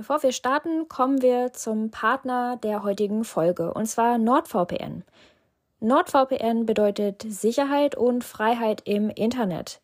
Bevor wir starten, kommen wir zum Partner der heutigen Folge, und zwar NordVPN. NordVPN bedeutet Sicherheit und Freiheit im Internet.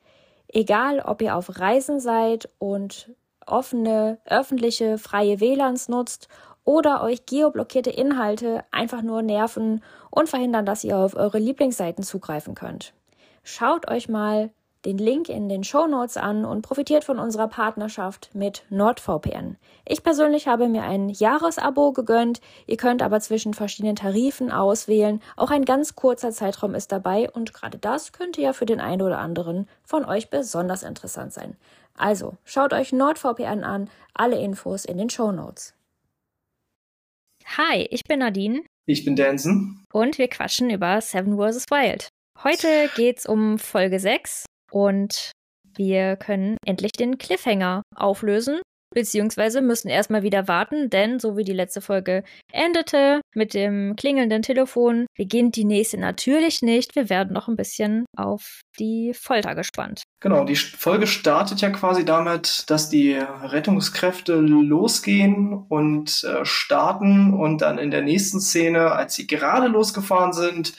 Egal, ob ihr auf Reisen seid und offene, öffentliche, freie WLANs nutzt oder euch geoblockierte Inhalte einfach nur nerven und verhindern, dass ihr auf eure Lieblingsseiten zugreifen könnt. Schaut euch mal den Link in den Show Notes an und profitiert von unserer Partnerschaft mit NordVPN. Ich persönlich habe mir ein Jahresabo gegönnt. Ihr könnt aber zwischen verschiedenen Tarifen auswählen. Auch ein ganz kurzer Zeitraum ist dabei und gerade das könnte ja für den einen oder anderen von euch besonders interessant sein. Also, schaut euch NordVPN an. Alle Infos in den Show Notes. Hi, ich bin Nadine. Ich bin Danson. Und wir quatschen über Seven vs. Wild. Heute geht's um Folge 6 und wir können endlich den Cliffhanger auflösen, beziehungsweise müssen erstmal wieder warten, denn so wie die letzte Folge endete mit dem klingelnden Telefon, beginnt die nächste natürlich nicht. Wir werden noch ein bisschen auf die Folter gespannt. Genau, die Folge startet ja quasi damit, dass die Rettungskräfte losgehen und äh, starten und dann in der nächsten Szene, als sie gerade losgefahren sind,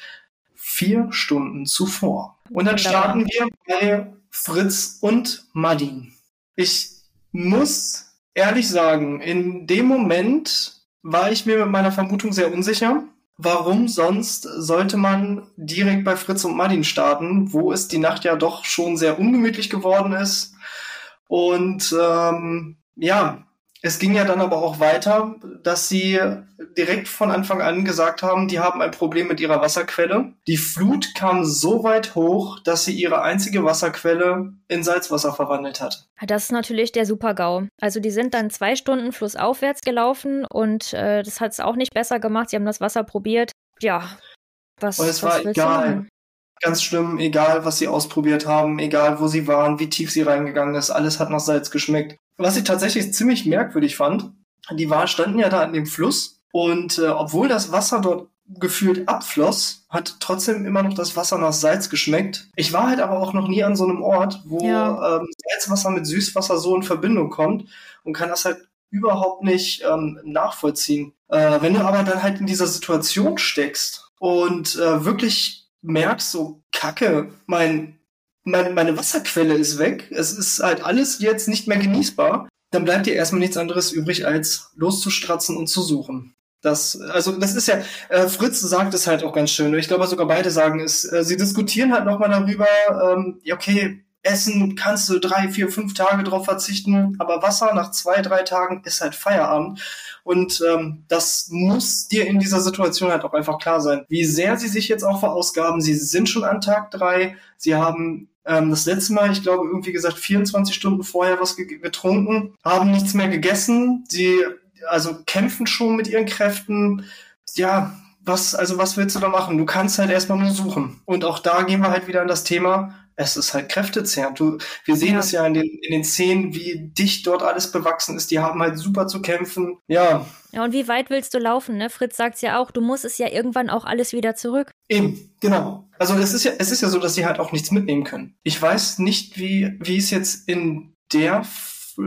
vier Stunden zuvor. Und dann starten wir bei Fritz und Madin. Ich muss ehrlich sagen, in dem Moment war ich mir mit meiner Vermutung sehr unsicher. Warum sonst sollte man direkt bei Fritz und Madin starten, wo es die Nacht ja doch schon sehr ungemütlich geworden ist? Und ähm, ja, es ging ja dann aber auch weiter, dass sie direkt von Anfang an gesagt haben, die haben ein Problem mit ihrer Wasserquelle. Die Flut kam so weit hoch, dass sie ihre einzige Wasserquelle in Salzwasser verwandelt hat. Das ist natürlich der Super-GAU. Also die sind dann zwei Stunden flussaufwärts gelaufen und äh, das hat es auch nicht besser gemacht. Sie haben das Wasser probiert. Ja, was, und es was war egal. Ganz schlimm, egal was sie ausprobiert haben, egal wo sie waren, wie tief sie reingegangen ist, alles hat nach Salz geschmeckt. Was ich tatsächlich ziemlich merkwürdig fand, die war, standen ja da an dem Fluss und äh, obwohl das Wasser dort gefühlt abfloss, hat trotzdem immer noch das Wasser nach Salz geschmeckt. Ich war halt aber auch noch nie an so einem Ort, wo ja. ähm, Salzwasser mit Süßwasser so in Verbindung kommt und kann das halt überhaupt nicht ähm, nachvollziehen. Äh, wenn du aber dann halt in dieser Situation steckst und äh, wirklich merkst, so Kacke, mein mein, meine Wasserquelle ist weg, es ist halt alles jetzt nicht mehr genießbar, dann bleibt dir erstmal nichts anderes übrig, als loszustratzen und zu suchen. Das, also das ist ja, äh, Fritz sagt es halt auch ganz schön. Ich glaube sogar beide sagen es. Äh, sie diskutieren halt nochmal darüber, ähm, okay, Essen kannst du drei, vier, fünf Tage drauf verzichten, aber Wasser nach zwei, drei Tagen ist halt Feierabend. Und ähm, das muss dir in dieser Situation halt auch einfach klar sein. Wie sehr sie sich jetzt auch verausgaben, sie sind schon an Tag drei, sie haben ähm, das letzte Mal, ich glaube, irgendwie gesagt, 24 Stunden vorher was getrunken, haben nichts mehr gegessen. Sie also kämpfen schon mit ihren Kräften. Ja, was, also was willst du da machen? Du kannst halt erstmal nur suchen. Und auch da gehen wir halt wieder an das Thema, es ist halt kräftezehrend. Du, wir sehen ja. es ja in den, in den Szenen, wie dicht dort alles bewachsen ist. Die haben halt super zu kämpfen. Ja. Ja, und wie weit willst du laufen? Ne? Fritz sagt ja auch, du musst es ja irgendwann auch alles wieder zurück. Eben, genau. Also es ist ja, es ist ja so, dass sie halt auch nichts mitnehmen können. Ich weiß nicht, wie, wie es jetzt in der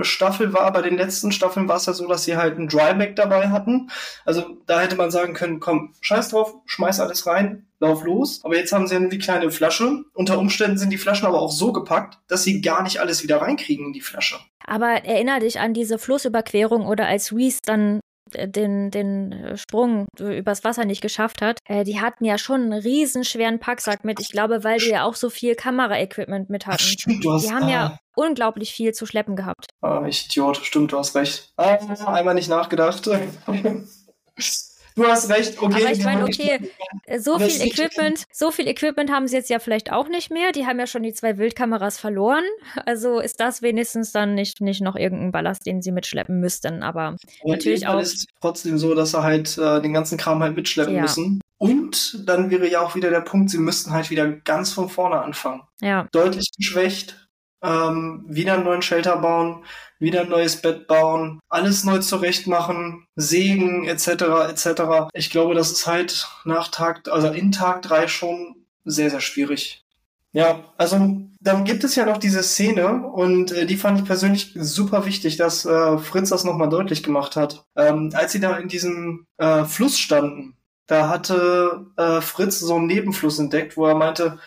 Staffel war. Bei den letzten Staffeln war es ja so, dass sie halt ein Dryback dabei hatten. Also da hätte man sagen können, komm, scheiß drauf, schmeiß alles rein, lauf los. Aber jetzt haben sie eine kleine Flasche. Unter Umständen sind die Flaschen aber auch so gepackt, dass sie gar nicht alles wieder reinkriegen in die Flasche. Aber erinnere dich an diese Flussüberquerung oder als Reese dann äh, den, den Sprung übers Wasser nicht geschafft hat, äh, die hatten ja schon einen riesenschweren Packsack mit. Ich glaube, weil die ja auch so viel Kameraequipment mit hatten. Ach, stimmt, du hast, die haben ah. ja unglaublich viel zu schleppen gehabt. Ah, ich Idiot, stimmt, du hast recht. Ah, einmal nicht nachgedacht. Du hast recht, okay. Aber ich meine, okay, so viel Equipment, so viel Equipment haben sie jetzt ja vielleicht auch nicht mehr. Die haben ja schon die zwei Wildkameras verloren. Also ist das wenigstens dann nicht, nicht noch irgendein Ballast, den sie mitschleppen müssten. Aber, Aber natürlich auch. ist trotzdem so, dass sie halt äh, den ganzen Kram halt mitschleppen ja. müssen. Und dann wäre ja auch wieder der Punkt, sie müssten halt wieder ganz von vorne anfangen. Ja. Deutlich geschwächt, ähm, wieder einen neuen Shelter bauen, wieder ein neues Bett bauen, alles neu zurecht machen, sägen etc. etc. Ich glaube, das ist halt nach Tag, also in Tag drei schon sehr, sehr schwierig. Ja, also dann gibt es ja noch diese Szene und äh, die fand ich persönlich super wichtig, dass äh, Fritz das nochmal deutlich gemacht hat. Ähm, als sie da in diesem äh, Fluss standen, da hatte äh, Fritz so einen Nebenfluss entdeckt, wo er meinte,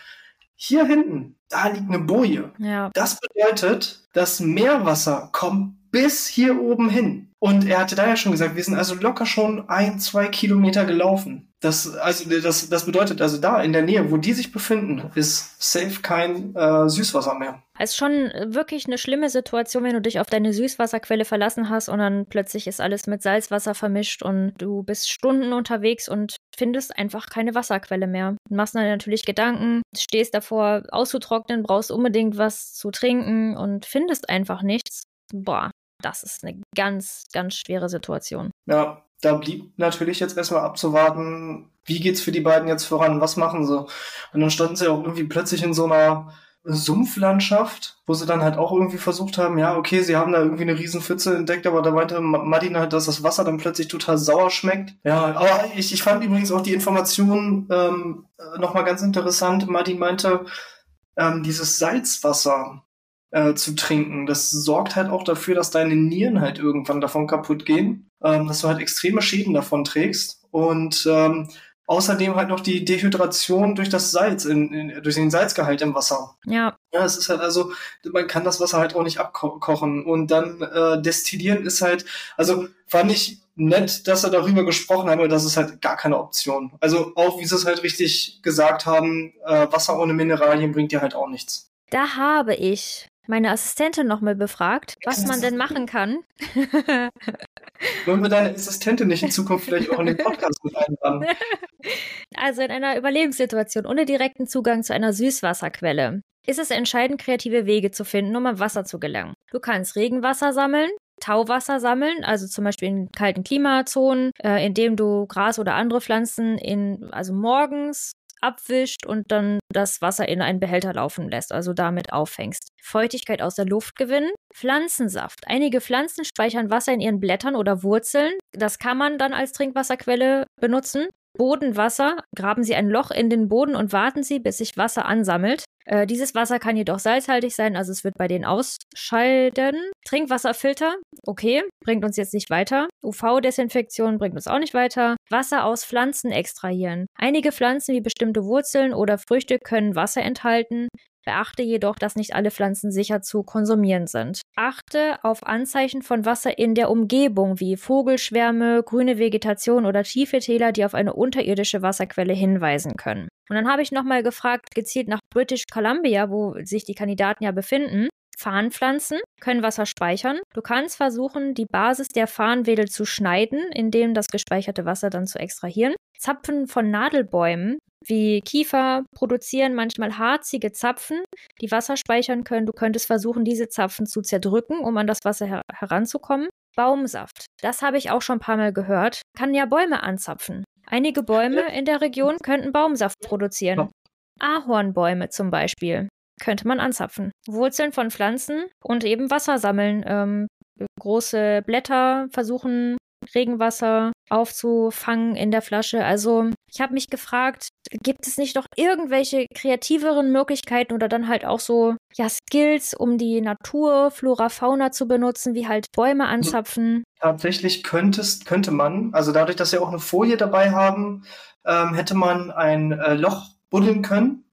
hier hinten, da liegt eine Boje. Ja. Das bedeutet, das Meerwasser kommt bis hier oben hin. Und er hatte da ja schon gesagt, wir sind also locker schon ein, zwei Kilometer gelaufen. Das, also, das, das bedeutet also da in der Nähe, wo die sich befinden, ist safe kein äh, Süßwasser mehr. Es ist schon wirklich eine schlimme Situation, wenn du dich auf deine Süßwasserquelle verlassen hast und dann plötzlich ist alles mit Salzwasser vermischt und du bist Stunden unterwegs und findest einfach keine Wasserquelle mehr. Du machst dann natürlich Gedanken, stehst davor auszutrocknen, brauchst unbedingt was zu trinken und findest einfach nichts. Boah, das ist eine ganz, ganz schwere Situation. Ja, da blieb natürlich jetzt erstmal abzuwarten, wie geht's für die beiden jetzt voran, was machen sie? Und dann standen sie auch irgendwie plötzlich in so einer Sumpflandschaft, wo sie dann halt auch irgendwie versucht haben, ja, okay, sie haben da irgendwie eine Riesenpfütze entdeckt, aber da meinte Martin halt, dass das Wasser dann plötzlich total sauer schmeckt. Ja, aber ich, ich fand übrigens auch die Information ähm, nochmal ganz interessant. Martin meinte, ähm, dieses Salzwasser, äh, zu trinken. Das sorgt halt auch dafür, dass deine Nieren halt irgendwann davon kaputt gehen, ähm, dass du halt extreme Schäden davon trägst und ähm, außerdem halt noch die Dehydration durch das Salz, in, in, durch den Salzgehalt im Wasser. Ja. Ja, es ist halt also, man kann das Wasser halt auch nicht abkochen und dann äh, destillieren ist halt, also fand ich nett, dass er darüber gesprochen hat, aber das ist halt gar keine Option. Also auch, wie sie es halt richtig gesagt haben, äh, Wasser ohne Mineralien bringt dir halt auch nichts. Da habe ich meine Assistentin nochmal befragt, was man denn machen kann. Wollen wir deine Assistentin nicht in Zukunft vielleicht auch in den Podcast mit einbauen? Also in einer Überlebenssituation ohne direkten Zugang zu einer Süßwasserquelle ist es entscheidend, kreative Wege zu finden, um an Wasser zu gelangen. Du kannst Regenwasser sammeln, Tauwasser sammeln, also zum Beispiel in kalten Klimazonen, äh, indem du Gras oder andere Pflanzen in, also morgens abwischt und dann das Wasser in einen Behälter laufen lässt, also damit auffängst. Feuchtigkeit aus der Luft gewinnen. Pflanzensaft. Einige Pflanzen speichern Wasser in ihren Blättern oder Wurzeln. Das kann man dann als Trinkwasserquelle benutzen. Bodenwasser. Graben Sie ein Loch in den Boden und warten Sie, bis sich Wasser ansammelt. Äh, dieses Wasser kann jedoch salzhaltig sein, also es wird bei denen ausscheiden. Trinkwasserfilter, okay, bringt uns jetzt nicht weiter. UV-Desinfektion bringt uns auch nicht weiter. Wasser aus Pflanzen extrahieren. Einige Pflanzen wie bestimmte Wurzeln oder Früchte können Wasser enthalten. Beachte jedoch, dass nicht alle Pflanzen sicher zu konsumieren sind. Achte auf Anzeichen von Wasser in der Umgebung wie Vogelschwärme, grüne Vegetation oder tiefe Täler, die auf eine unterirdische Wasserquelle hinweisen können. Und dann habe ich nochmal gefragt, gezielt nach British Columbia, wo sich die Kandidaten ja befinden. Farnpflanzen können Wasser speichern. Du kannst versuchen, die Basis der Farnwedel zu schneiden, indem das gespeicherte Wasser dann zu extrahieren. Zapfen von Nadelbäumen wie Kiefer produzieren manchmal harzige Zapfen, die Wasser speichern können. Du könntest versuchen, diese Zapfen zu zerdrücken, um an das Wasser her heranzukommen. Baumsaft, das habe ich auch schon ein paar Mal gehört, kann ja Bäume anzapfen. Einige Bäume in der Region könnten Baumsaft produzieren. Ahornbäume zum Beispiel könnte man anzapfen. Wurzeln von Pflanzen und eben Wasser sammeln. Ähm, große Blätter versuchen Regenwasser aufzufangen in der Flasche. Also ich habe mich gefragt, gibt es nicht noch irgendwelche kreativeren Möglichkeiten oder dann halt auch so ja Skills, um die Natur, Flora, Fauna zu benutzen, wie halt Bäume anzapfen? Tatsächlich könntest, könnte man, also dadurch, dass wir auch eine Folie dabei haben, ähm, hätte man ein äh, Loch buddeln können,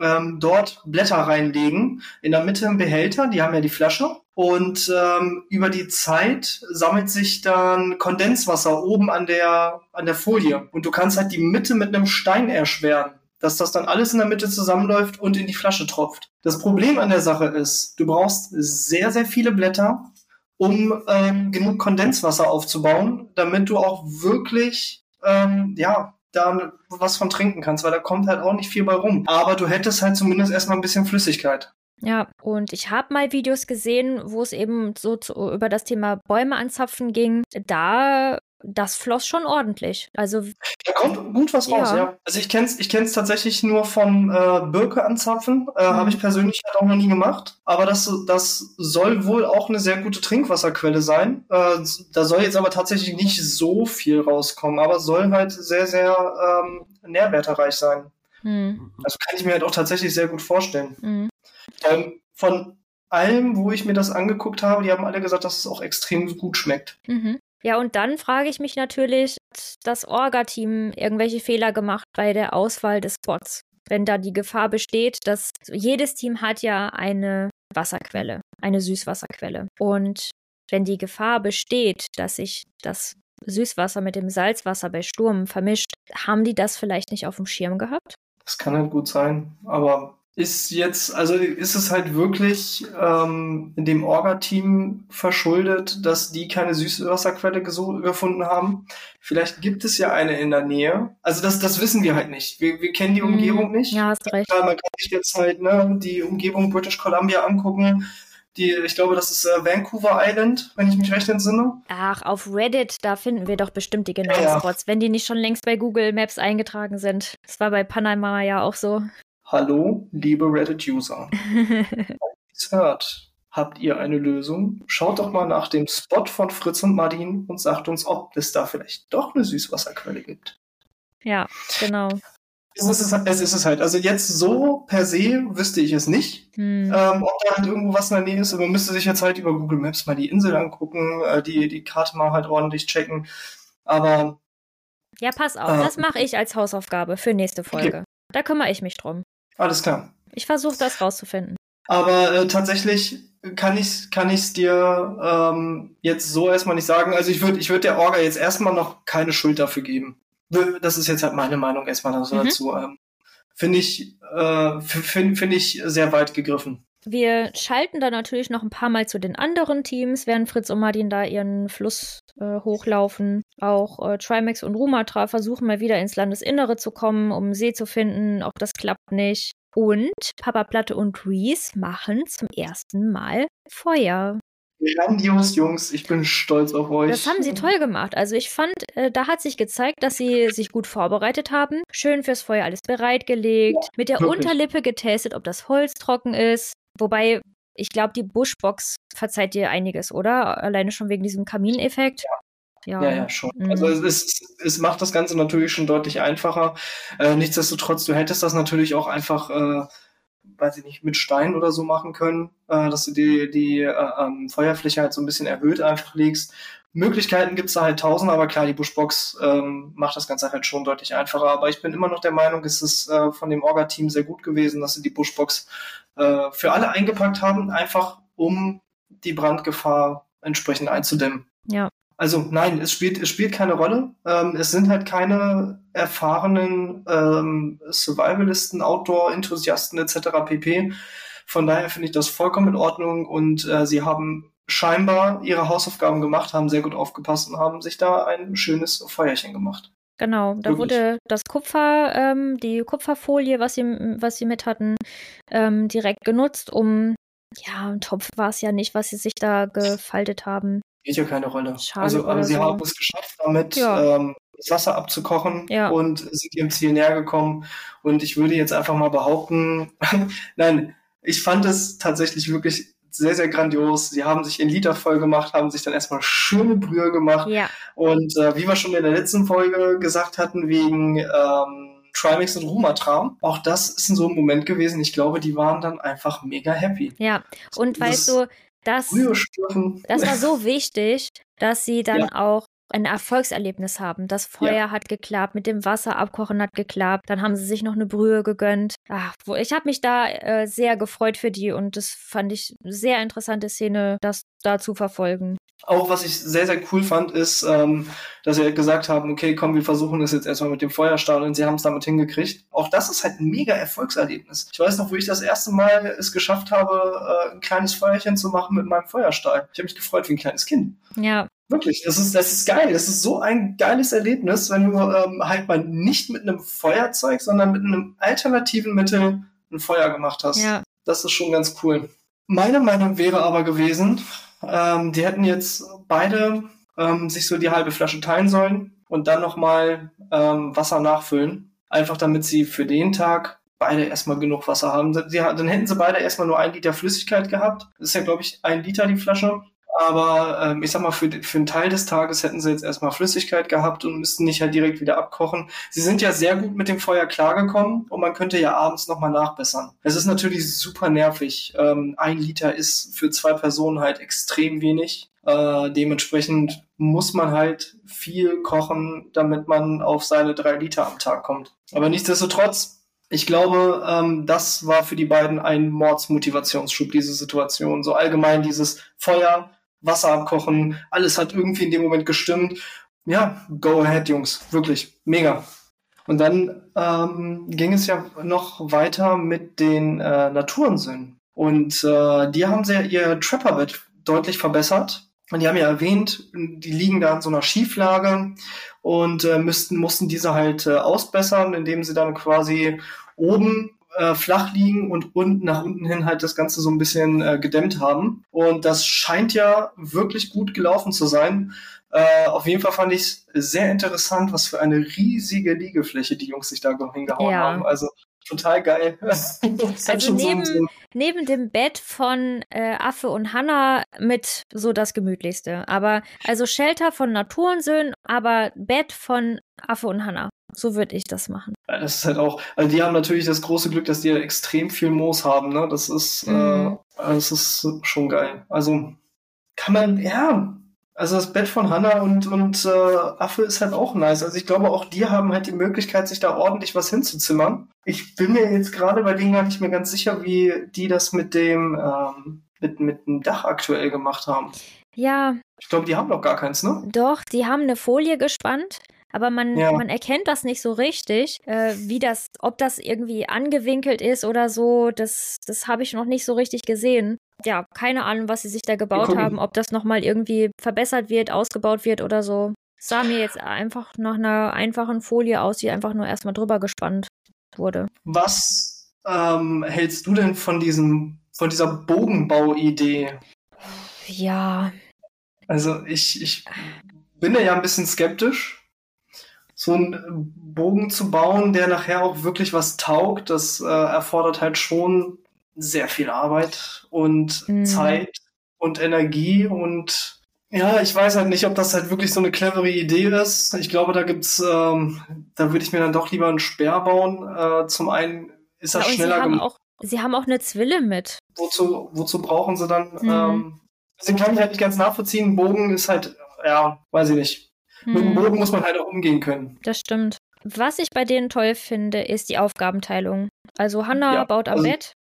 ähm, dort Blätter reinlegen, in der Mitte ein Behälter, die haben ja die Flasche und ähm, über die Zeit sammelt sich dann Kondenswasser oben an der, an der Folie. Und du kannst halt die Mitte mit einem Stein erschweren, dass das dann alles in der Mitte zusammenläuft und in die Flasche tropft. Das Problem an der Sache ist, du brauchst sehr, sehr viele Blätter, um ähm, genug Kondenswasser aufzubauen, damit du auch wirklich, ähm, ja, da was von trinken kannst, weil da kommt halt auch nicht viel bei rum. Aber du hättest halt zumindest erstmal ein bisschen Flüssigkeit. Ja, und ich habe mal Videos gesehen, wo es eben so zu, über das Thema Bäume anzapfen ging. Da das floss schon ordentlich. Also da kommt gut was raus, ja. ja. Also ich kenn's, ich kenn's tatsächlich nur vom äh, Birke anzapfen. Äh, mhm. Habe ich persönlich halt auch noch nie gemacht. Aber das, das soll wohl auch eine sehr gute Trinkwasserquelle sein. Äh, da soll jetzt aber tatsächlich nicht so viel rauskommen, aber soll halt sehr, sehr ähm, nährwerterreich sein. Mhm. Also kann ich mir halt auch tatsächlich sehr gut vorstellen. Mhm. Ähm, von allem, wo ich mir das angeguckt habe, die haben alle gesagt, dass es auch extrem gut schmeckt. Mhm. Ja, und dann frage ich mich natürlich, hat das Orga-Team irgendwelche Fehler gemacht bei der Auswahl des Spots? Wenn da die Gefahr besteht, dass jedes Team hat ja eine Wasserquelle, eine Süßwasserquelle. Und wenn die Gefahr besteht, dass sich das Süßwasser mit dem Salzwasser bei Sturm vermischt, haben die das vielleicht nicht auf dem Schirm gehabt? Das kann halt gut sein, aber ist jetzt, also ist es halt wirklich ähm, dem Orga-Team verschuldet, dass die keine Süßwasserquelle gefunden haben. Vielleicht gibt es ja eine in der Nähe. Also das, das wissen wir halt nicht. Wir, wir kennen die mhm. Umgebung nicht. Ja, hast recht. man kann sich jetzt halt ne, die Umgebung British Columbia angucken. Die, ich glaube, das ist äh, Vancouver Island, wenn ich mich recht entsinne. Ach, auf Reddit, da finden wir doch bestimmt die genauen ja, Spots, wenn die nicht schon längst bei Google Maps eingetragen sind. Das war bei Panama ja auch so. Hallo, liebe Reddit-User. Hört, habt ihr eine Lösung? Schaut doch mal nach dem Spot von Fritz und Martin und sagt uns, ob es da vielleicht doch eine Süßwasserquelle gibt. Ja, genau. Es ist, es ist es halt. Also jetzt so per se wüsste ich es nicht, hm. ähm, ob da halt irgendwo was in der Nähe ist. man müsste sich jetzt halt über Google Maps mal die Insel angucken, äh, die, die Karte mal halt ordentlich checken. Aber. Ja, pass auf, äh, das mache ich als Hausaufgabe für nächste Folge. Okay. Da kümmere ich mich drum. Alles klar. Ich versuche das rauszufinden. Aber äh, tatsächlich kann ich kann ich's dir ähm, jetzt so erstmal nicht sagen. Also ich würde ich würde der Orga jetzt erstmal noch keine Schuld dafür geben. Das ist jetzt halt meine Meinung erstmal mhm. dazu. Ähm, finde ich äh, finde find ich sehr weit gegriffen. Wir schalten da natürlich noch ein paar Mal zu den anderen Teams, während Fritz und Martin da ihren Fluss äh, hochlaufen. Auch äh, Trimax und Rumatra versuchen mal wieder ins Landesinnere zu kommen, um See zu finden. Auch das klappt nicht. Und Papa Platte und Reese machen zum ersten Mal Feuer. Grandios, Jungs. Ich bin stolz auf euch. Das haben sie toll gemacht. Also ich fand, äh, da hat sich gezeigt, dass sie sich gut vorbereitet haben. Schön fürs Feuer alles bereitgelegt. Ja, mit der wirklich. Unterlippe getestet, ob das Holz trocken ist. Wobei, ich glaube, die Bushbox verzeiht dir einiges, oder? Alleine schon wegen diesem Kamineffekt. Ja. Ja, ja, ja schon. Mhm. Also es, es macht das Ganze natürlich schon deutlich einfacher. Äh, nichtsdestotrotz, du hättest das natürlich auch einfach, äh, weiß ich nicht, mit Stein oder so machen können, äh, dass du die, die äh, ähm, Feuerfläche halt so ein bisschen erhöht einfach legst Möglichkeiten gibt es da halt tausend, aber klar, die Bushbox ähm, macht das Ganze halt schon deutlich einfacher. Aber ich bin immer noch der Meinung, es ist äh, von dem Orga-Team sehr gut gewesen, dass sie die Bushbox äh, für alle eingepackt haben, einfach um die Brandgefahr entsprechend einzudämmen. Ja. Also nein, es spielt, es spielt keine Rolle. Ähm, es sind halt keine erfahrenen ähm, Survivalisten, Outdoor-Enthusiasten etc. pp. Von daher finde ich das vollkommen in Ordnung und äh, sie haben scheinbar ihre Hausaufgaben gemacht, haben sehr gut aufgepasst und haben sich da ein schönes Feuerchen gemacht. Genau, da Wirklich. wurde das Kupfer, ähm, die Kupferfolie, was sie, was sie mit hatten, ähm, direkt genutzt, um, ja, ein Topf war es ja nicht, was sie sich da gefaltet haben. Geht ja keine Rolle. Schade also, also sie so. haben es geschafft, damit ja. ähm, das Wasser abzukochen ja. und sind ihrem Ziel näher gekommen. Und ich würde jetzt einfach mal behaupten, nein, ich fand es tatsächlich wirklich sehr, sehr grandios. Sie haben sich in Liter voll gemacht, haben sich dann erstmal schöne Brühe gemacht. Ja. Und äh, wie wir schon in der letzten Folge gesagt hatten, wegen ähm, Trimix und Rumatra, auch das ist so ein Moment gewesen. Ich glaube, die waren dann einfach mega happy. Ja, und weißt du, das, das war so wichtig, dass sie dann ja. auch ein Erfolgserlebnis haben. Das Feuer ja. hat geklappt, mit dem Wasser abkochen hat geklappt. Dann haben sie sich noch eine Brühe gegönnt. Ach, ich habe mich da äh, sehr gefreut für die und das fand ich eine sehr interessante Szene, das da zu verfolgen. Auch was ich sehr, sehr cool fand, ist, ähm, dass sie gesagt haben, okay, komm, wir versuchen das jetzt erstmal mit dem Feuerstahl und sie haben es damit hingekriegt. Auch das ist halt ein mega Erfolgserlebnis. Ich weiß noch, wo ich das erste Mal es geschafft habe, äh, ein kleines Feuerchen zu machen mit meinem Feuerstahl. Ich habe mich gefreut wie ein kleines Kind. Ja. Wirklich, das ist, das ist geil. Das ist so ein geiles Erlebnis, wenn du ähm, halt mal nicht mit einem Feuerzeug, sondern mit einem alternativen Mittel ein Feuer gemacht hast. Ja. Das ist schon ganz cool. Meine Meinung wäre aber gewesen, ähm, die hätten jetzt beide ähm, sich so die halbe Flasche teilen sollen und dann nochmal ähm, Wasser nachfüllen. Einfach damit sie für den Tag beide erstmal genug Wasser haben. Sie, dann hätten sie beide erstmal nur ein Liter Flüssigkeit gehabt. Das ist ja, glaube ich, ein Liter die Flasche. Aber ähm, ich sag mal, für, für einen Teil des Tages hätten sie jetzt erstmal Flüssigkeit gehabt und müssten nicht halt direkt wieder abkochen. Sie sind ja sehr gut mit dem Feuer klargekommen und man könnte ja abends nochmal nachbessern. Es ist natürlich super nervig. Ähm, ein Liter ist für zwei Personen halt extrem wenig. Äh, dementsprechend muss man halt viel kochen, damit man auf seine drei Liter am Tag kommt. Aber nichtsdestotrotz, ich glaube, ähm, das war für die beiden ein Mordsmotivationsschub, diese Situation. So allgemein dieses Feuer, Wasser abkochen, alles hat irgendwie in dem Moment gestimmt. Ja, go ahead, Jungs. Wirklich. Mega. Und dann ähm, ging es ja noch weiter mit den äh, Naturensöhnen. Und äh, die haben sehr ihr Trapperbett deutlich verbessert. Und die haben ja erwähnt, die liegen da in so einer Schieflage und äh, müssten, mussten diese halt äh, ausbessern, indem sie dann quasi oben äh, flach liegen und unten nach unten hin halt das Ganze so ein bisschen äh, gedämmt haben. Und das scheint ja wirklich gut gelaufen zu sein. Äh, auf jeden Fall fand ich es sehr interessant, was für eine riesige Liegefläche die Jungs sich da hingehauen ja. haben. Also total geil. also neben, so neben dem Bett von äh, Affe und Hanna mit so das gemütlichste. Aber also Shelter von Natur und Söhnen, aber Bett von Affe und Hanna. So würde ich das machen. Das ist halt auch, also die haben natürlich das große Glück, dass die ja extrem viel Moos haben, ne? Das ist, äh, mhm. äh, das ist schon geil. Also kann man, ja, also das Bett von Hannah und, und äh, Affe ist halt auch nice. Also ich glaube, auch die haben halt die Möglichkeit, sich da ordentlich was hinzuzimmern. Ich bin mir jetzt gerade bei denen gar nicht mehr ganz sicher, wie die das mit dem, ähm, mit, mit dem Dach aktuell gemacht haben. Ja. Ich glaube, die haben noch gar keins, ne? Doch, die haben eine Folie gespannt aber man, ja. man erkennt das nicht so richtig, äh, wie das, ob das irgendwie angewinkelt ist oder so, das, das habe ich noch nicht so richtig gesehen. Ja, keine Ahnung, was sie sich da gebaut haben, ob das nochmal irgendwie verbessert wird, ausgebaut wird oder so. Sah mir jetzt einfach nach einer einfachen Folie aus, die einfach nur erstmal drüber gespannt wurde. Was ähm, hältst du denn von diesem, von dieser Bogenbauidee? Ja. Also ich, ich bin da ja ein bisschen skeptisch so einen Bogen zu bauen, der nachher auch wirklich was taugt, das äh, erfordert halt schon sehr viel Arbeit und mhm. Zeit und Energie und ja, ich weiß halt nicht, ob das halt wirklich so eine clevere Idee ist. Ich glaube, da gibt's, ähm, da würde ich mir dann doch lieber einen Speer bauen. Äh, zum einen ist das ja, schneller. Auch, sie haben auch eine Zwille mit. Wozu, wozu brauchen sie dann? Mhm. Ähm, deswegen kann ich halt nicht ganz nachvollziehen. Bogen ist halt, ja, weiß ich nicht. Mit dem hm. Bogen muss man halt auch umgehen können. Das stimmt. Was ich bei denen toll finde, ist die Aufgabenteilung. Also Hanna ja, baut am also, Bett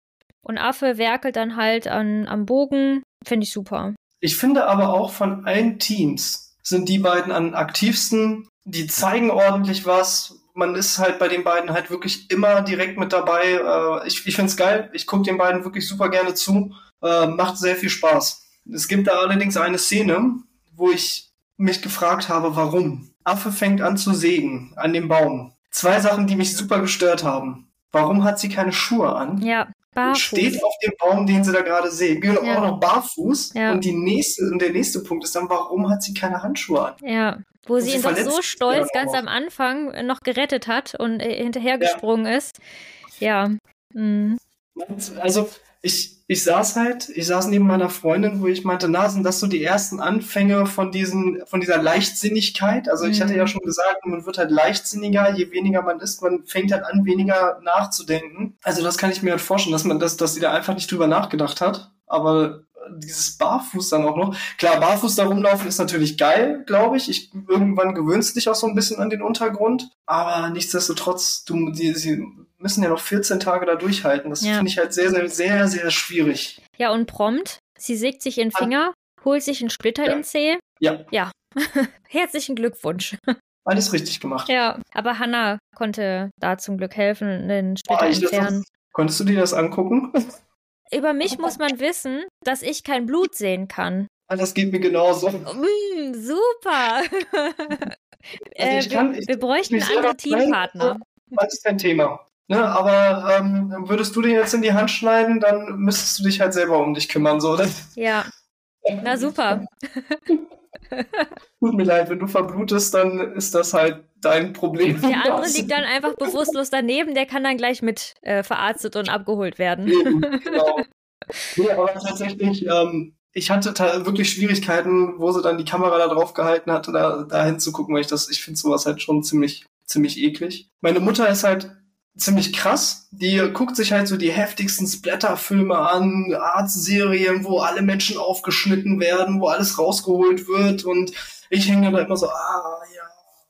und Affe werkelt dann halt an, am Bogen. Finde ich super. Ich finde aber auch von allen Teams sind die beiden am aktivsten. Die zeigen ordentlich was. Man ist halt bei den beiden halt wirklich immer direkt mit dabei. Äh, ich ich finde es geil. Ich gucke den beiden wirklich super gerne zu. Äh, macht sehr viel Spaß. Es gibt da allerdings eine Szene, wo ich mich gefragt habe, warum. Affe fängt an zu sägen an dem Baum. Zwei Sachen, die mich super gestört haben. Warum hat sie keine Schuhe an? Ja, barfuß. Steht auf dem Baum, den sie da gerade sägen. Genau, ja. auch noch barfuß. Ja. Und die nächste, und der nächste Punkt ist dann, warum hat sie keine Handschuhe an? Ja. Wo sie ihn doch so stolz ganz am Anfang noch gerettet hat und äh, hinterhergesprungen ja. ist. Ja. Mhm. Also, ich, ich saß halt, ich saß neben meiner Freundin, wo ich meinte, na, sind das so die ersten Anfänge von diesen, von dieser Leichtsinnigkeit? Also ich hatte ja mhm. schon gesagt, man wird halt leichtsinniger, je weniger man ist, man fängt halt an, weniger nachzudenken. Also das kann ich mir halt vorstellen, dass man das, dass sie da einfach nicht drüber nachgedacht hat. Aber dieses Barfuß dann auch noch. Klar, Barfuß da rumlaufen ist natürlich geil, glaube ich. ich. Irgendwann gewöhnst dich auch so ein bisschen an den Untergrund. Aber nichtsdestotrotz, du, die, sie müssen ja noch 14 Tage da durchhalten. Das ja. finde ich halt sehr, sehr, sehr, sehr schwierig. Ja, und prompt, sie sägt sich in den Finger, holt sich einen Splitter ja. in den Zeh. Ja. Ja. Herzlichen Glückwunsch. Alles richtig gemacht. Ja, aber Hannah konnte da zum Glück helfen, den Splitter oh, entfernen. Konntest du dir das angucken? Über mich muss man wissen, dass ich kein Blut sehen kann. Ah, das geht mir genauso. Mm, super. Also äh, kann, wir, wir, bräuchten andere Teampartner. Das ist kein Thema. Ne, aber ähm, würdest du den jetzt in die Hand schneiden, dann müsstest du dich halt selber um dich kümmern, so. Oder? Ja. Na super. Tut mir leid, wenn du verblutest, dann ist das halt dein Problem. Der andere liegt dann einfach bewusstlos daneben, der kann dann gleich mit äh, verarztet und abgeholt werden. Eben, genau. Nee, aber tatsächlich, ähm, ich hatte wirklich Schwierigkeiten, wo sie dann die Kamera da drauf gehalten hatte, da, da hinzugucken, weil ich das, ich finde sowas halt schon ziemlich, ziemlich eklig. Meine Mutter ist halt ziemlich krass. Die guckt sich halt so die heftigsten Splatter-Filme an, Arztserien, wo alle Menschen aufgeschnitten werden, wo alles rausgeholt wird und ich hänge da immer so, ah, ja,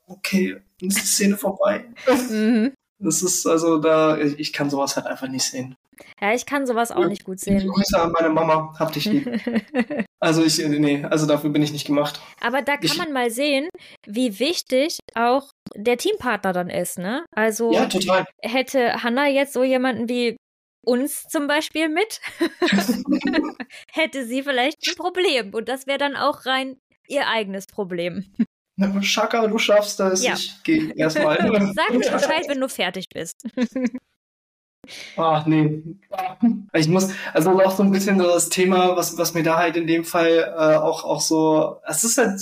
okay, dann ist die Szene vorbei. Mhm. Das ist also da, ich kann sowas halt einfach nicht sehen. Ja, ich kann sowas auch nicht gut sehen. Grüße an meine Mama, hab dich lieb. also ich, nee, also dafür bin ich nicht gemacht. Aber da kann ich, man mal sehen, wie wichtig auch der Teampartner dann ist, ne? Also ja, total. hätte Hannah jetzt so jemanden wie uns zum Beispiel mit, hätte sie vielleicht ein Problem. Und das wäre dann auch rein ihr eigenes Problem. Schaka, du schaffst das. Ja. Ich gehe erstmal. Sag mir Bescheid, wenn du fertig bist. Ach nee. Ich muss, also auch so ein bisschen das Thema, was, was mir da halt in dem Fall äh, auch, auch so, es ist halt,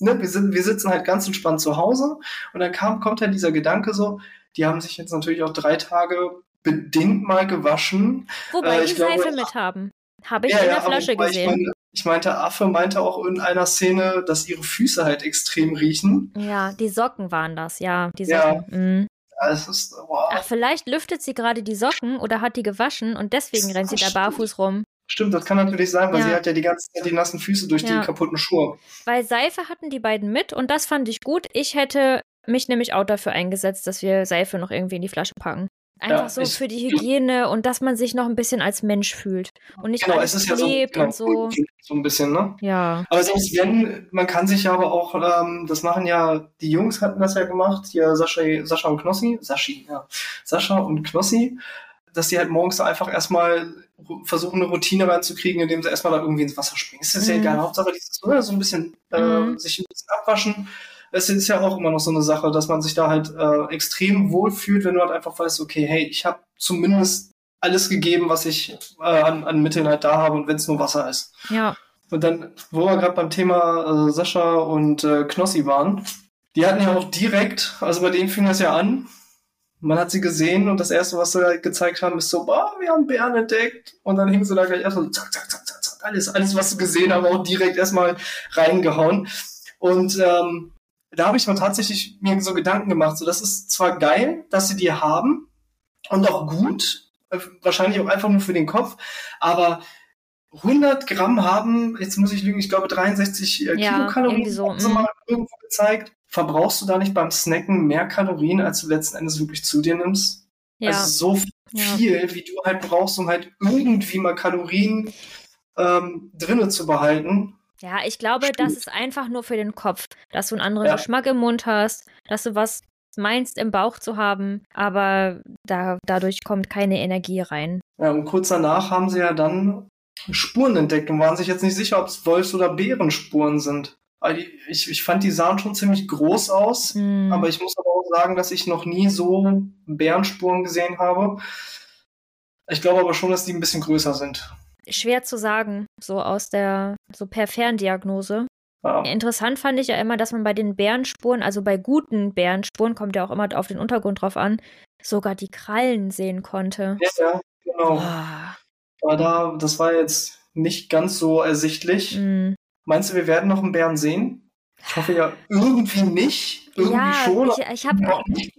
ne, wir, sind, wir sitzen halt ganz entspannt zu Hause und dann kam, kommt halt dieser Gedanke so, die haben sich jetzt natürlich auch drei Tage bedingt mal gewaschen. Wobei äh, die glaube, Seife mit haben. Habe ich ja, in der ja, Flasche gesehen. Ich, meine, ich meinte, Affe meinte auch in einer Szene, dass ihre Füße halt extrem riechen. Ja, die Socken waren das, ja. Die Socken. Ja. Mhm. Es ist, wow. Ach, vielleicht lüftet sie gerade die Socken oder hat die gewaschen und deswegen rennt sie da barfuß rum. Stimmt, das kann natürlich sein, weil ja. sie hat ja die ganze Zeit die nassen Füße durch ja. die kaputten Schuhe. Weil Seife hatten die beiden mit und das fand ich gut. Ich hätte mich nämlich auch dafür eingesetzt, dass wir Seife noch irgendwie in die Flasche packen. Einfach ja, so für die Hygiene und dass man sich noch ein bisschen als Mensch fühlt und nicht genau, es ist ja so, genau, und so. So ein bisschen, ne? Ja. Aber selbst wenn, man kann sich aber auch, ähm, das machen ja, die Jungs hatten das ja gemacht, hier Sascha, Sascha und Knossi, Saschi, ja, Sascha und Knossi, dass die halt morgens einfach erstmal versuchen, eine Routine reinzukriegen, indem sie erstmal da irgendwie ins Wasser springen. Ist das mhm. ja egal, Hauptsache dieses, ne, so ein bisschen, äh, mhm. sich ein bisschen abwaschen es ist ja auch immer noch so eine Sache, dass man sich da halt äh, extrem wohl fühlt, wenn du halt einfach weißt, okay, hey, ich habe zumindest alles gegeben, was ich äh, an, an Mitteln halt da habe und wenn es nur Wasser ist. Ja. Und dann, wo wir gerade beim Thema äh, Sascha und äh, Knossi waren, die hatten ja auch direkt, also bei denen fing das ja an, man hat sie gesehen und das erste, was sie halt gezeigt haben, ist so, boah, wir haben Bären entdeckt. Und dann hingen sie da gleich erstmal so, zack, zack, zack, zack, zack, alles, alles, was sie gesehen haben, auch direkt erstmal reingehauen. Und ähm, da habe ich mir tatsächlich mir so Gedanken gemacht. So, das ist zwar geil, dass sie die haben und auch gut, äh, wahrscheinlich auch einfach nur für den Kopf, aber 100 Gramm haben, jetzt muss ich lügen, ich glaube 63 äh, ja, Kilokalorien, so. haben sie mal irgendwo gezeigt. Verbrauchst du da nicht beim Snacken mehr Kalorien, als du letzten Endes wirklich zu dir nimmst? Ja. Also so viel, ja. wie du halt brauchst, um halt irgendwie mal Kalorien ähm, drinnen zu behalten. Ja, ich glaube, Stimmt. das ist einfach nur für den Kopf, dass du einen anderen ja. Geschmack im Mund hast, dass du was meinst im Bauch zu haben, aber da, dadurch kommt keine Energie rein. Ja, und kurz danach haben sie ja dann Spuren entdeckt und waren sich jetzt nicht sicher, ob es Wolfs- oder Bärenspuren sind. Ich, ich fand, die sahen schon ziemlich groß aus, mm. aber ich muss aber auch sagen, dass ich noch nie so Bärenspuren gesehen habe. Ich glaube aber schon, dass die ein bisschen größer sind schwer zu sagen, so aus der, so per Ferndiagnose. Ja. Interessant fand ich ja immer, dass man bei den Bärenspuren, also bei guten Bärenspuren, kommt ja auch immer auf den Untergrund drauf an, sogar die Krallen sehen konnte. Ja, genau. Oh. Aber da, das war jetzt nicht ganz so ersichtlich. Mm. Meinst du, wir werden noch einen Bären sehen? Ich hoffe ja irgendwie nicht. Irgendwie ja, schon. Ich, ich, hab,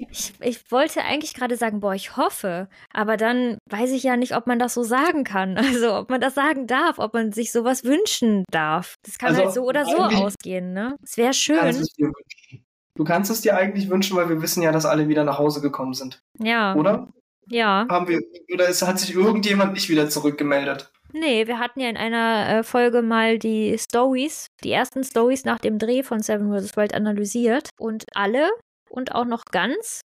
ich, ich wollte eigentlich gerade sagen, boah, ich hoffe. Aber dann weiß ich ja nicht, ob man das so sagen kann. Also, ob man das sagen darf, ob man sich sowas wünschen darf. Das kann also, halt so oder so ausgehen, ne? Es wäre schön. Du kannst es dir eigentlich wünschen, weil wir wissen ja, dass alle wieder nach Hause gekommen sind. Ja. Oder? Ja. Haben wir, oder es hat sich irgendjemand nicht wieder zurückgemeldet? Nee, wir hatten ja in einer äh, Folge mal die Stories, die ersten Stories nach dem Dreh von Seven vs. Wild analysiert und alle und auch noch ganz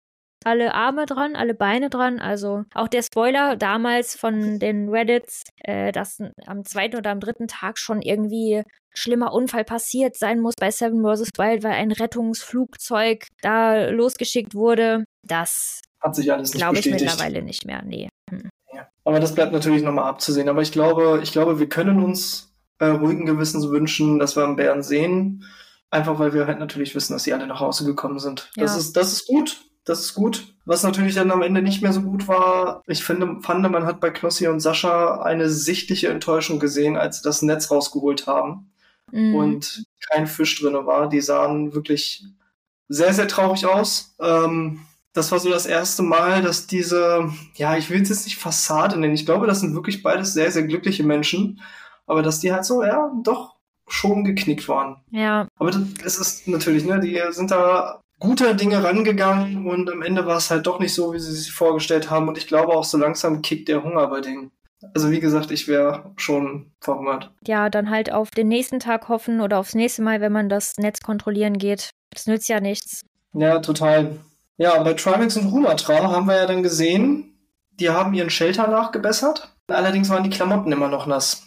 alle Arme dran, alle Beine dran. Also auch der Spoiler damals von den Reddits, äh, dass am zweiten oder am dritten Tag schon irgendwie schlimmer Unfall passiert sein muss bei Seven vs. Wild, weil ein Rettungsflugzeug da losgeschickt wurde. Das hat sich alles nicht Glaube ich mittlerweile nicht mehr. Nee. Hm. Aber das bleibt natürlich nochmal abzusehen. Aber ich glaube, ich glaube, wir können uns äh, ruhigen Gewissens wünschen, dass wir einen Bären sehen. Einfach weil wir halt natürlich wissen, dass sie alle nach Hause gekommen sind. Ja. Das ist, das ist gut. Das ist gut. Was natürlich dann am Ende nicht mehr so gut war, ich finde, fand, man hat bei Knossi und Sascha eine sichtliche Enttäuschung gesehen, als sie das Netz rausgeholt haben mhm. und kein Fisch drin war. Die sahen wirklich sehr, sehr traurig aus. Ähm, das war so das erste Mal, dass diese, ja, ich will es jetzt nicht Fassade nennen. Ich glaube, das sind wirklich beides sehr, sehr glückliche Menschen. Aber dass die halt so, ja, doch schon geknickt waren. Ja. Aber das ist natürlich, ne, die sind da guter Dinge rangegangen und am Ende war es halt doch nicht so, wie sie sich vorgestellt haben. Und ich glaube auch so langsam kickt der Hunger bei denen. Also wie gesagt, ich wäre schon verhungert. Ja, dann halt auf den nächsten Tag hoffen oder aufs nächste Mal, wenn man das Netz kontrollieren geht. Das nützt ja nichts. Ja, total. Ja, bei Trimax und Rumatra haben wir ja dann gesehen, die haben ihren Shelter nachgebessert. Allerdings waren die Klamotten immer noch nass.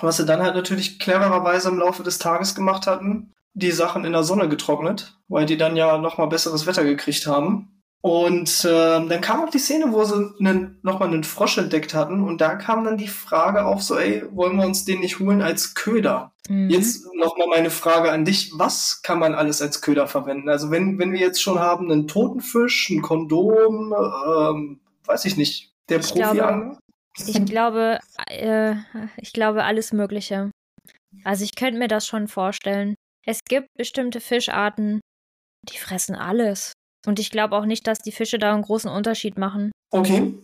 Was sie dann halt natürlich clevererweise im Laufe des Tages gemacht hatten, die Sachen in der Sonne getrocknet, weil die dann ja nochmal besseres Wetter gekriegt haben. Und äh, dann kam auch die Szene, wo sie einen, nochmal einen Frosch entdeckt hatten und da kam dann die Frage auf so, ey, wollen wir uns den nicht holen als Köder? Mhm. Jetzt nochmal meine Frage an dich, was kann man alles als Köder verwenden? Also wenn, wenn wir jetzt schon haben einen Totenfisch, ein Kondom, ähm, weiß ich nicht, der Profi glaube, ich glaube, äh, ich glaube alles Mögliche. Also ich könnte mir das schon vorstellen. Es gibt bestimmte Fischarten, die fressen alles. Und ich glaube auch nicht, dass die Fische da einen großen Unterschied machen. Okay.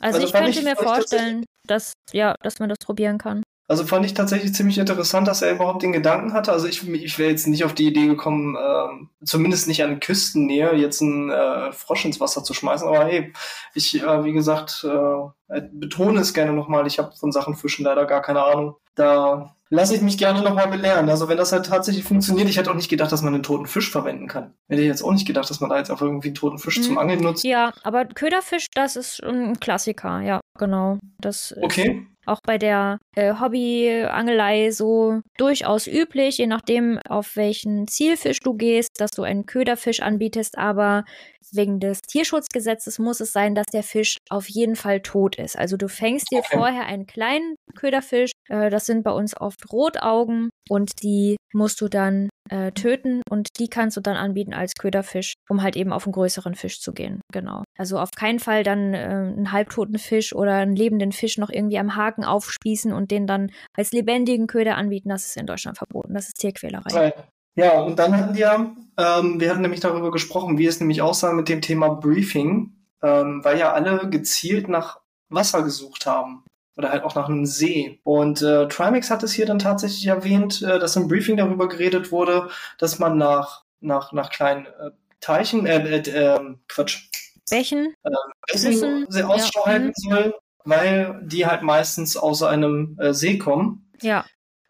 Also, also ich könnte ich, mir vorstellen, dass, ja, dass man das probieren kann. Also fand ich tatsächlich ziemlich interessant, dass er überhaupt den Gedanken hatte. Also ich, ich wäre jetzt nicht auf die Idee gekommen, ähm, zumindest nicht an Küstennähe, jetzt einen äh, Frosch ins Wasser zu schmeißen. Aber hey, ich, äh, wie gesagt, äh, betone es gerne nochmal. Ich habe von Sachen Fischen leider gar keine Ahnung. Da lasse ich mich gerne nochmal belehren. Also wenn das halt tatsächlich funktioniert, ich hätte auch nicht gedacht, dass man einen toten Fisch verwenden kann. Hätte ich jetzt auch nicht gedacht, dass man da jetzt einfach irgendwie einen toten Fisch mhm. zum Angeln nutzt. Ja, aber Köderfisch, das ist ein Klassiker, ja, genau. Das okay auch bei der äh, Hobbyangelei so durchaus üblich, je nachdem, auf welchen Zielfisch du gehst, dass du einen Köderfisch anbietest, aber wegen des Tierschutzgesetzes muss es sein, dass der Fisch auf jeden Fall tot ist. Also du fängst dir vorher einen kleinen Köderfisch, äh, das sind bei uns oft Rotaugen und die musst du dann äh, töten und die kannst du dann anbieten als Köderfisch, um halt eben auf einen größeren Fisch zu gehen. Genau. Also auf keinen Fall dann äh, einen halbtoten Fisch oder einen lebenden Fisch noch irgendwie am Haken aufspießen und den dann als lebendigen Köder anbieten. Das ist in Deutschland verboten. Das ist Tierquälerei. Ja, und dann hatten wir, ähm, wir hatten nämlich darüber gesprochen, wie es nämlich aussah mit dem Thema Briefing, ähm, weil ja alle gezielt nach Wasser gesucht haben oder halt auch nach einem See. Und äh, Trimax hat es hier dann tatsächlich erwähnt, äh, dass im Briefing darüber geredet wurde, dass man nach, nach, nach kleinen äh, Teichen, äh, äh, äh Quatsch. Bächen? Äh, Bächen sehr Ausschau ja. halten mhm. soll, weil die halt meistens aus einem äh, See kommen. Ja.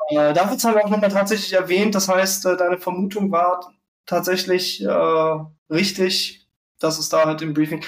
Äh, da wird es halt auch nochmal tatsächlich erwähnt. Das heißt, äh, deine Vermutung war tatsächlich äh, richtig, dass es da halt im Briefing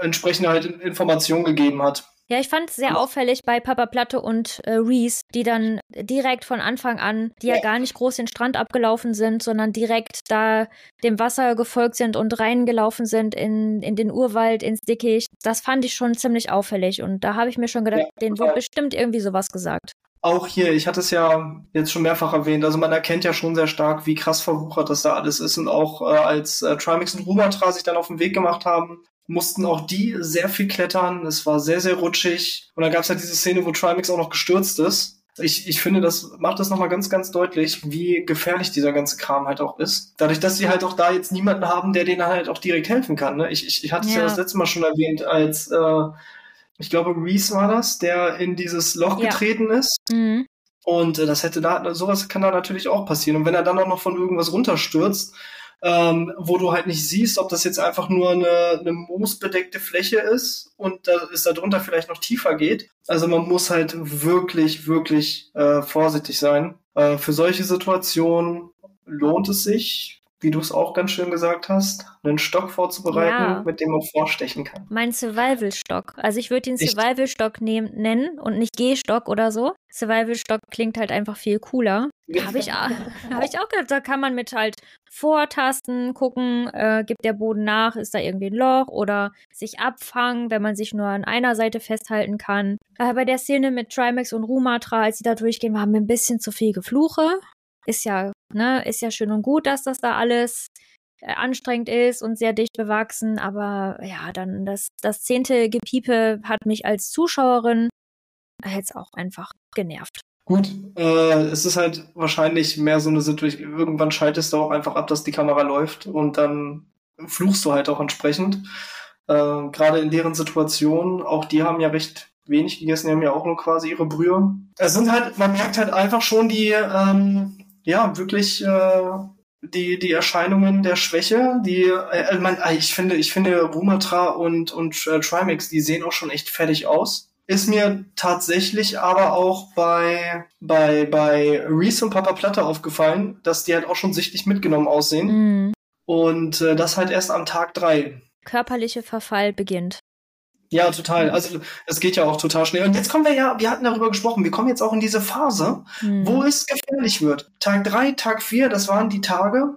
entsprechende halt Informationen gegeben hat. Ja, ich fand es sehr auffällig bei Papa Platte und äh, Reese, die dann direkt von Anfang an, die ja gar nicht groß den Strand abgelaufen sind, sondern direkt da dem Wasser gefolgt sind und reingelaufen sind in, in den Urwald, ins Dickicht. Das fand ich schon ziemlich auffällig und da habe ich mir schon gedacht, ja, denen wird bestimmt irgendwie sowas gesagt. Auch hier, ich hatte es ja jetzt schon mehrfach erwähnt, also man erkennt ja schon sehr stark, wie krass verwuchert das da alles ist und auch äh, als äh, Trimix und Rumatra sich dann auf den Weg gemacht haben, mussten auch die sehr viel klettern. Es war sehr, sehr rutschig. Und dann gab es halt diese Szene, wo Trimix auch noch gestürzt ist. Ich, ich finde, das macht das nochmal ganz, ganz deutlich, wie gefährlich dieser ganze Kram halt auch ist. Dadurch, dass sie halt auch da jetzt niemanden haben, der denen halt auch direkt helfen kann. Ne? Ich, ich, ich hatte es ja. ja das letzte Mal schon erwähnt, als äh, ich glaube, Reese war das, der in dieses Loch ja. getreten ist. Mhm. Und äh, das hätte da, sowas kann da natürlich auch passieren. Und wenn er dann auch noch von irgendwas runterstürzt, ähm, wo du halt nicht siehst, ob das jetzt einfach nur eine, eine moosbedeckte Fläche ist und da es darunter vielleicht noch tiefer geht. Also man muss halt wirklich, wirklich äh, vorsichtig sein. Äh, für solche Situationen lohnt es sich, wie du es auch ganz schön gesagt hast, einen Stock vorzubereiten, ja. mit dem man vorstechen kann. Mein Survival-Stock. Also ich würde den Survival-Stock nennen und nicht G-Stock oder so. Survival-Stock klingt halt einfach viel cooler. Habe ich, hab ich auch gedacht, da kann man mit halt vortasten, gucken, äh, gibt der Boden nach, ist da irgendwie ein Loch oder sich abfangen, wenn man sich nur an einer Seite festhalten kann. Äh, bei der Szene mit Trimax und Rumatra, als sie da durchgehen, haben wir ein bisschen zu viel Gefluche. Ist ja, ne, ist ja schön und gut, dass das da alles äh, anstrengend ist und sehr dicht bewachsen. Aber ja, dann das, das zehnte Gepiepe hat mich als Zuschauerin jetzt auch einfach genervt. Gut, äh, es ist halt wahrscheinlich mehr so eine Situation, irgendwann schaltest du auch einfach ab, dass die Kamera läuft und dann fluchst du halt auch entsprechend. Äh, Gerade in deren Situation, auch die haben ja recht wenig gegessen, die haben ja auch nur quasi ihre Brühe. Es sind halt, man merkt halt einfach schon die, ähm, ja, wirklich äh, die, die Erscheinungen der Schwäche, die, äh, man, ich finde, ich finde Rumatra und, und äh, Trimax, die sehen auch schon echt fertig aus ist mir tatsächlich aber auch bei, bei, bei Reese und Papa Platte aufgefallen, dass die halt auch schon sichtlich mitgenommen aussehen. Mhm. Und äh, das halt erst am Tag drei. Körperliche Verfall beginnt. Ja, total. Also es geht ja auch total schnell. Und jetzt kommen wir ja, wir hatten darüber gesprochen, wir kommen jetzt auch in diese Phase, mhm. wo es gefährlich wird. Tag drei, Tag vier, das waren die Tage,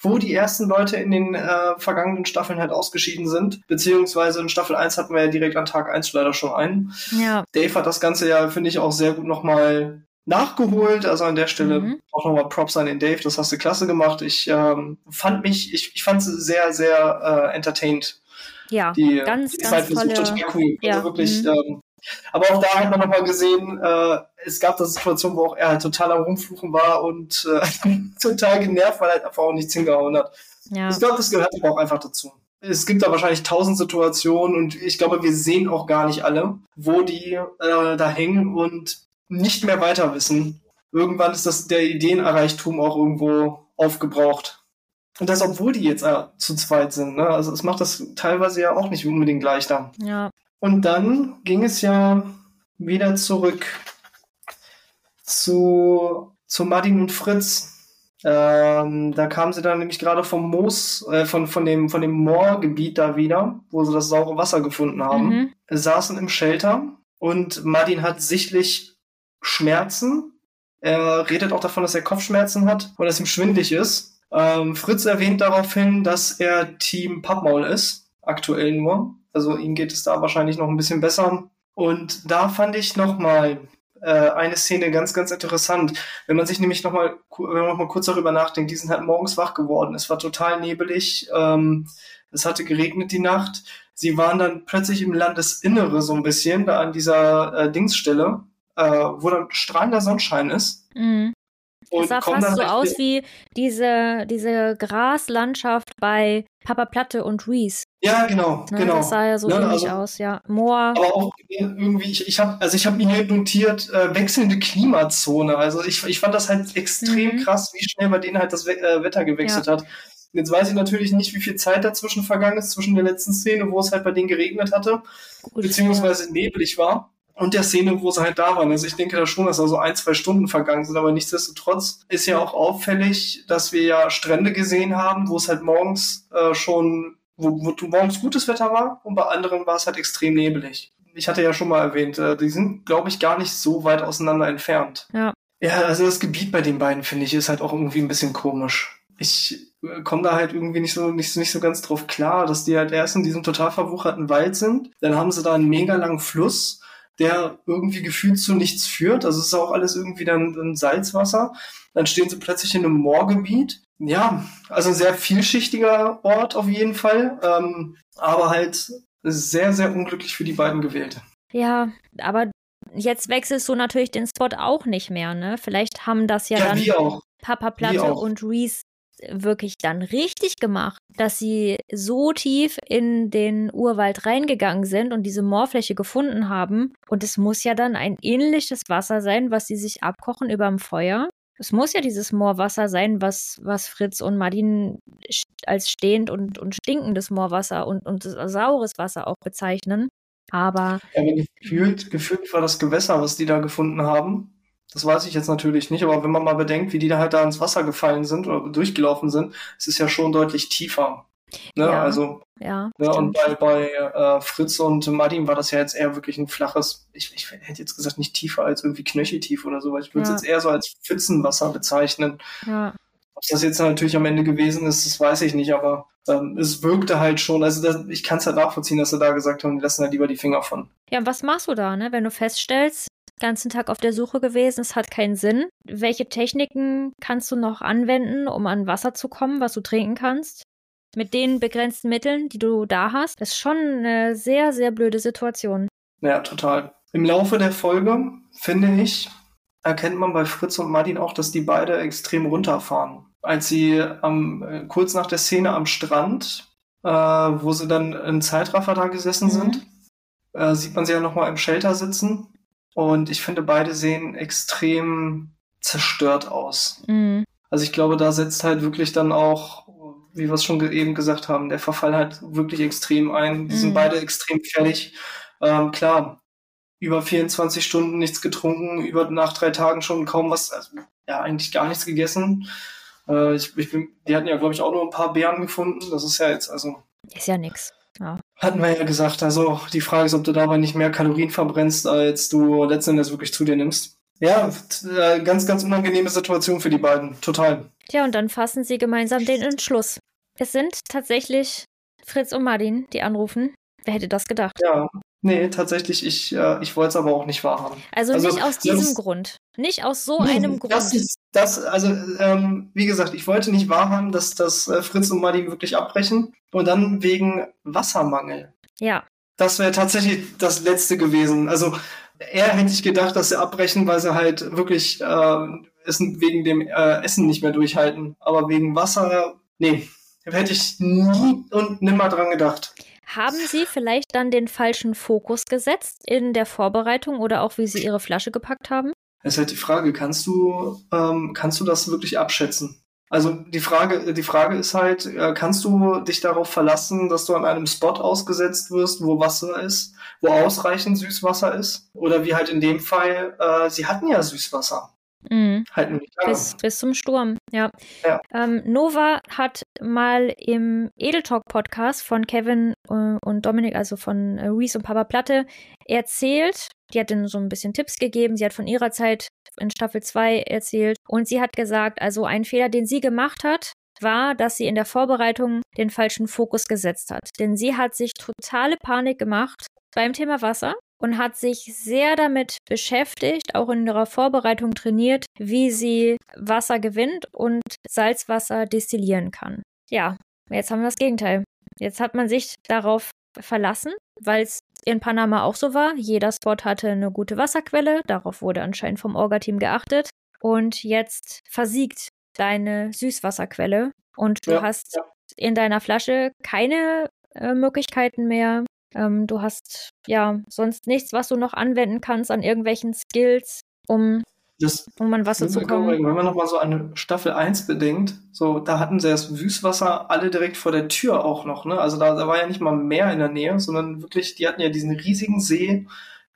wo die ersten Leute in den äh, vergangenen Staffeln halt ausgeschieden sind. Beziehungsweise in Staffel 1 hatten wir ja direkt an Tag 1 leider schon einen. Ja. Dave hat das Ganze ja, finde ich, auch sehr gut nochmal nachgeholt. Also an der Stelle mhm. auch nochmal Props an den Dave, das hast du klasse gemacht. Ich ähm, fand mich, ich, ich fand es sehr, sehr äh, entertained. Ja, die, ganz, die ganz tolle. Total cool. Ja. Also wirklich, mhm. ähm, aber auch da hat man nochmal gesehen, äh, es gab da Situationen, wo auch er halt total am Rumfluchen war und äh, total genervt, weil er halt einfach auch nichts hingehauen hat. Ja. Ich glaube, das gehört aber auch einfach dazu. Es gibt da wahrscheinlich tausend Situationen und ich glaube, wir sehen auch gar nicht alle, wo die äh, da hängen und nicht mehr weiter wissen. Irgendwann ist das der Ideenerreichtum auch irgendwo aufgebraucht. Und das, obwohl die jetzt äh, zu zweit sind. Ne? Also es macht das teilweise ja auch nicht unbedingt leichter. Ja. Und dann ging es ja wieder zurück zu, zu Martin und Fritz. Ähm, da kamen sie dann nämlich gerade vom Moos, äh, von, von dem, von dem Moorgebiet da wieder, wo sie das saure Wasser gefunden haben, mhm. saßen im Shelter und Martin hat sichtlich Schmerzen. Er redet auch davon, dass er Kopfschmerzen hat und dass ihm schwindlig ist. Ähm, Fritz erwähnt daraufhin, dass er Team Pappmaul ist, aktuell nur. Also ihm geht es da wahrscheinlich noch ein bisschen besser. Und da fand ich nochmal äh, eine Szene ganz, ganz interessant. Wenn man sich nämlich nochmal, wenn man noch mal kurz darüber nachdenkt, die sind halt morgens wach geworden. Es war total nebelig. Ähm, es hatte geregnet die Nacht. Sie waren dann plötzlich im Landesinnere so ein bisschen, da an dieser äh, Dingsstelle, äh, wo dann strahlender Sonnenschein ist. Mhm. Das sah fast so aus wie diese, diese Graslandschaft bei Papa Platte und Reese. Ja, genau, ne, genau. Das sah ja so ja, ähnlich also, aus, ja. Moor. Aber auch irgendwie, ich, ich habe also ich habe mir hier notiert, äh, wechselnde Klimazone. Also ich, ich fand das halt extrem mhm. krass, wie schnell bei denen halt das We äh, Wetter gewechselt ja. hat. Jetzt weiß ich natürlich nicht, wie viel Zeit dazwischen vergangen ist, zwischen der letzten Szene, wo es halt bei denen geregnet hatte, Gut, beziehungsweise ja. nebelig war und der Szene, wo sie halt da waren. Also ich denke da schon, dass da so ein, zwei Stunden vergangen sind, aber nichtsdestotrotz ist ja auch auffällig, dass wir ja Strände gesehen haben, wo es halt morgens äh, schon, wo, wo morgens gutes Wetter war und bei anderen war es halt extrem nebelig. Ich hatte ja schon mal erwähnt, äh, die sind, glaube ich, gar nicht so weit auseinander entfernt. Ja. Ja, also das Gebiet bei den beiden, finde ich, ist halt auch irgendwie ein bisschen komisch. Ich äh, komme da halt irgendwie nicht so, nicht, nicht so ganz drauf klar, dass die halt erst in diesem total verwucherten Wald sind. Dann haben sie da einen mega langen Fluss der irgendwie gefühlt zu nichts führt. Also es ist auch alles irgendwie dann, dann Salzwasser. Dann stehen sie plötzlich in einem Moorgebiet. Ja, also ein sehr vielschichtiger Ort auf jeden Fall. Ähm, aber halt sehr, sehr unglücklich für die beiden gewählt. Ja, aber jetzt wechselst du natürlich den Spot auch nicht mehr, ne? Vielleicht haben das ja, ja dann Papa Platte und Reese wirklich dann richtig gemacht, dass sie so tief in den Urwald reingegangen sind und diese Moorfläche gefunden haben. Und es muss ja dann ein ähnliches Wasser sein, was sie sich abkochen überm Feuer. Es muss ja dieses Moorwasser sein, was, was Fritz und Martin als stehend und, und stinkendes Moorwasser und, und saures Wasser auch bezeichnen. Aber. Ja, gefühlt, gefühlt war das Gewässer, was die da gefunden haben, das weiß ich jetzt natürlich nicht, aber wenn man mal bedenkt, wie die da halt da ins Wasser gefallen sind oder durchgelaufen sind, es ist ja schon deutlich tiefer. Ne? Ja, also, ja, ne? und bei, bei äh, Fritz und Martin war das ja jetzt eher wirklich ein flaches, ich, ich hätte jetzt gesagt nicht tiefer als irgendwie knöcheltief oder so, weil ich würde es ja. jetzt eher so als Pfützenwasser bezeichnen. Ja. Ob das jetzt natürlich am Ende gewesen ist, das weiß ich nicht, aber ähm, es wirkte halt schon, also das, ich kann es halt nachvollziehen, dass sie da gesagt haben, die lassen halt lieber die Finger von. Ja, und was machst du da, ne? Wenn du feststellst, ganzen Tag auf der Suche gewesen. Es hat keinen Sinn. Welche Techniken kannst du noch anwenden, um an Wasser zu kommen, was du trinken kannst? mit den begrenzten Mitteln, die du da hast. Das ist schon eine sehr, sehr blöde Situation. Ja, total. Im Laufe der Folge, finde ich, erkennt man bei Fritz und Martin auch, dass die beide extrem runterfahren. Als sie am, äh, kurz nach der Szene am Strand, äh, wo sie dann in Zeitraffer da gesessen mhm. sind, äh, sieht man sie ja nochmal im Shelter sitzen. Und ich finde, beide sehen extrem zerstört aus. Mhm. Also ich glaube, da setzt halt wirklich dann auch, wie wir es schon eben gesagt haben, der Verfall halt wirklich extrem ein. Die mhm. sind beide extrem fertig. Ähm, klar, über 24 Stunden nichts getrunken, über nach drei Tagen schon kaum was, also, ja, eigentlich gar nichts gegessen. Äh, ich, ich bin, die hatten ja, glaube ich, auch nur ein paar Beeren gefunden. Das ist ja jetzt, also. Ist ja nix. Ja. Hatten wir ja gesagt. Also die Frage ist, ob du dabei nicht mehr Kalorien verbrennst, als du letztendlich wirklich zu dir nimmst. Ja, äh, ganz, ganz unangenehme Situation für die beiden. Total. Ja, und dann fassen sie gemeinsam den Entschluss. Es sind tatsächlich Fritz und Martin, die anrufen. Wer hätte das gedacht? Ja, Nee, tatsächlich, ich, äh, ich wollte es aber auch nicht wahrhaben. Also, also nicht aus diesem Grund. Nicht aus so nee, einem Grund. Das ist, das, also, ähm, wie gesagt, ich wollte nicht wahrhaben, dass, dass äh, Fritz und Martin wirklich abbrechen. Und dann wegen Wassermangel. Ja. Das wäre tatsächlich das Letzte gewesen. Also, eher hätte ich gedacht, dass sie abbrechen, weil sie halt wirklich äh, Essen, wegen dem äh, Essen nicht mehr durchhalten. Aber wegen Wasser, nee, hätte ich nie und nimmer dran gedacht. Haben Sie vielleicht dann den falschen Fokus gesetzt in der Vorbereitung oder auch wie Sie Ihre Flasche gepackt haben? Das ist halt die Frage, kannst du, ähm, kannst du das wirklich abschätzen? Also die Frage, die Frage ist halt, äh, kannst du dich darauf verlassen, dass du an einem Spot ausgesetzt wirst, wo Wasser ist, wo ausreichend Süßwasser ist? Oder wie halt in dem Fall, äh, sie hatten ja Süßwasser. Mhm. Halt nicht lange. Bis, bis zum Sturm, ja. ja. Ähm, Nova hat mal im Edeltalk-Podcast von Kevin äh, und Dominik, also von äh, Reese und Papa Platte, erzählt. Die hat ihnen so ein bisschen Tipps gegeben. Sie hat von ihrer Zeit in Staffel 2 erzählt. Und sie hat gesagt, also ein Fehler, den sie gemacht hat, war, dass sie in der Vorbereitung den falschen Fokus gesetzt hat. Denn sie hat sich totale Panik gemacht beim Thema Wasser und hat sich sehr damit beschäftigt, auch in ihrer Vorbereitung trainiert, wie sie Wasser gewinnt und Salzwasser destillieren kann. Ja, jetzt haben wir das Gegenteil. Jetzt hat man sich darauf verlassen, weil es in Panama auch so war. Jeder Spot hatte eine gute Wasserquelle, darauf wurde anscheinend vom Orga-Team geachtet. Und jetzt versiegt deine Süßwasserquelle und du ja, hast ja. in deiner Flasche keine äh, Möglichkeiten mehr, ähm, du hast ja sonst nichts, was du noch anwenden kannst an irgendwelchen Skills, um, das, um an Wasser zu kommen. Wenn man nochmal so eine Staffel 1 bedenkt, so, da hatten sie das Wüstwasser alle direkt vor der Tür auch noch, ne? Also da, da war ja nicht mal Meer in der Nähe, sondern wirklich, die hatten ja diesen riesigen See,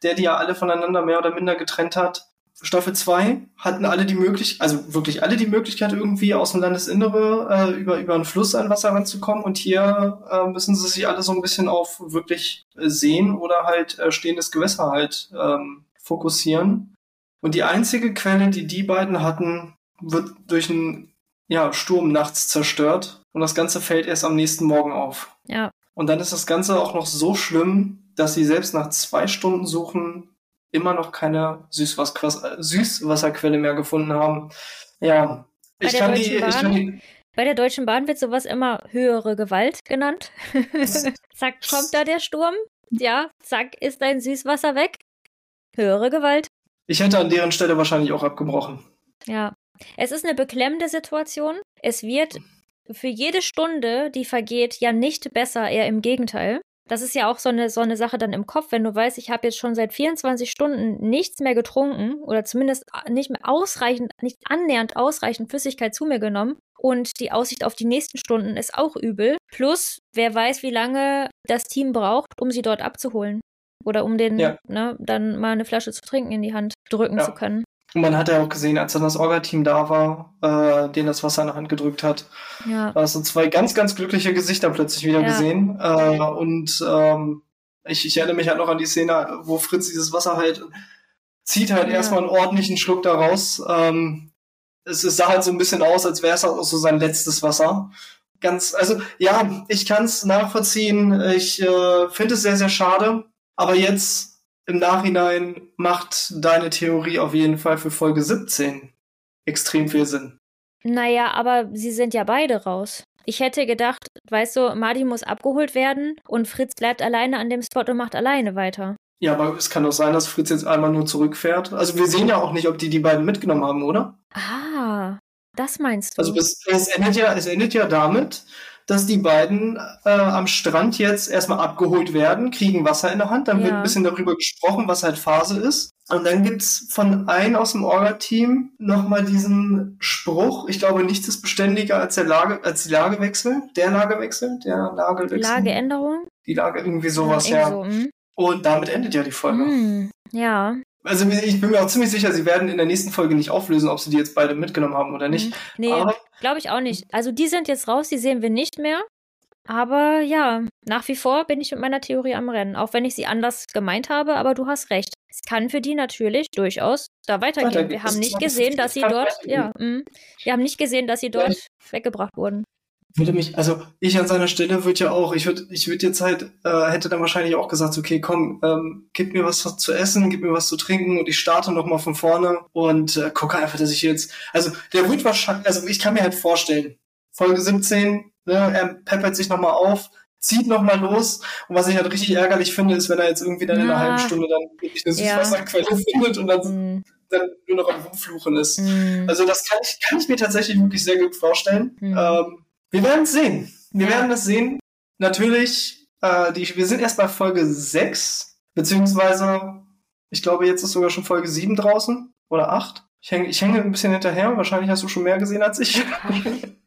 der die ja alle voneinander mehr oder minder getrennt hat. Staffel 2 hatten alle die Möglichkeit, also wirklich alle die Möglichkeit, irgendwie aus dem Landesinnere äh, über, über einen Fluss an Wasser ranzukommen. Und hier äh, müssen sie sich alle so ein bisschen auf wirklich äh, Seen oder halt äh, stehendes Gewässer halt ähm, fokussieren. Und die einzige Quelle, die die beiden hatten, wird durch einen ja, Sturm nachts zerstört. Und das Ganze fällt erst am nächsten Morgen auf. Ja. Und dann ist das Ganze auch noch so schlimm, dass sie selbst nach zwei Stunden Suchen immer noch keine Süßwasserquelle mehr gefunden haben. Ja, ich kann, die, ich kann die. Bei der Deutschen Bahn wird sowas immer höhere Gewalt genannt. zack, kommt da der Sturm. Ja, zack, ist dein Süßwasser weg. Höhere Gewalt. Ich hätte an deren Stelle wahrscheinlich auch abgebrochen. Ja. Es ist eine beklemmende Situation. Es wird für jede Stunde, die vergeht, ja nicht besser, eher im Gegenteil. Das ist ja auch so eine, so eine Sache dann im Kopf, wenn du weißt, ich habe jetzt schon seit 24 Stunden nichts mehr getrunken oder zumindest nicht mehr ausreichend, nicht annähernd ausreichend Flüssigkeit zu mir genommen und die Aussicht auf die nächsten Stunden ist auch übel. Plus, wer weiß, wie lange das Team braucht, um sie dort abzuholen. Oder um den, ja. ne, dann mal eine Flasche zu trinken in die Hand drücken ja. zu können. Und man hat ja auch gesehen, als dann das Orga-Team da war, äh, denen das Wasser in die Hand gedrückt hat, ja. da hast du zwei ganz, ganz glückliche Gesichter plötzlich wieder ja. gesehen. Äh, und ähm, ich, ich erinnere mich halt noch an die Szene, wo Fritz dieses Wasser halt zieht halt ja. erstmal einen ordentlichen Schluck daraus. Ähm, es, es sah halt so ein bisschen aus, als wäre es auch so sein letztes Wasser. Ganz, also ja, ich kann es nachvollziehen. Ich äh, finde es sehr, sehr schade. Aber jetzt im Nachhinein macht deine Theorie auf jeden Fall für Folge 17 extrem viel Sinn. Naja, aber sie sind ja beide raus. Ich hätte gedacht, Weißt du, Marty muss abgeholt werden und Fritz bleibt alleine an dem Spot und macht alleine weiter. Ja, aber es kann doch sein, dass Fritz jetzt einmal nur zurückfährt. Also wir sehen ja auch nicht, ob die die beiden mitgenommen haben, oder? Ah, das meinst du. Also es, es endet ja, es endet ja damit, dass die beiden äh, am Strand jetzt erstmal abgeholt werden, kriegen Wasser in der Hand, dann ja. wird ein bisschen darüber gesprochen, was halt Phase ist. Und dann gibt's von einem aus dem Orga-Team nochmal diesen Spruch, ich glaube, nichts ist beständiger als der Lage, als die Lagewechsel, der Lagewechsel, der Lagewechsel. Lageänderung? Die Lage, irgendwie sowas, ja. ja. So, hm. Und damit endet ja die Folge. Hm, ja. Also ich bin mir auch ziemlich sicher, sie werden in der nächsten Folge nicht auflösen, ob sie die jetzt beide mitgenommen haben oder nicht. Hm. Nee, glaube ich auch nicht. Also die sind jetzt raus, die sehen wir nicht mehr. Aber ja, nach wie vor bin ich mit meiner Theorie am Rennen, auch wenn ich sie anders gemeint habe, aber du hast recht. Es kann für die natürlich durchaus da weitergehen. Wir haben nicht gesehen, dass sie dort, ja, mh, wir haben nicht gesehen, dass sie dort weggebracht wurden würde mich, also ich an seiner Stelle würde ja auch, ich würde, ich würde jetzt halt, äh, hätte dann wahrscheinlich auch gesagt, okay, komm, ähm, gib mir was zu essen, gib mir was zu trinken und ich starte nochmal von vorne und äh, gucke einfach, dass ich jetzt, also der wird wahrscheinlich, also ich kann mir halt vorstellen, Folge 17, ne, er peppert sich nochmal auf, zieht nochmal los und was ich halt richtig ärgerlich finde, ist, wenn er jetzt irgendwie dann in einer halben Stunde dann wirklich eine Süßwasserquelle ja. findet und dann, mhm. dann nur noch am Rumfluchen ist. Mhm. Also das kann ich, kann ich mir tatsächlich wirklich sehr gut vorstellen. Mhm. Ähm, wir werden es sehen. Wir ja. werden es sehen. Natürlich, äh, die, wir sind erst bei Folge 6, beziehungsweise, ich glaube, jetzt ist sogar schon Folge 7 draußen oder 8. Ich hänge ich hänge ein bisschen hinterher. Wahrscheinlich hast du schon mehr gesehen als ich.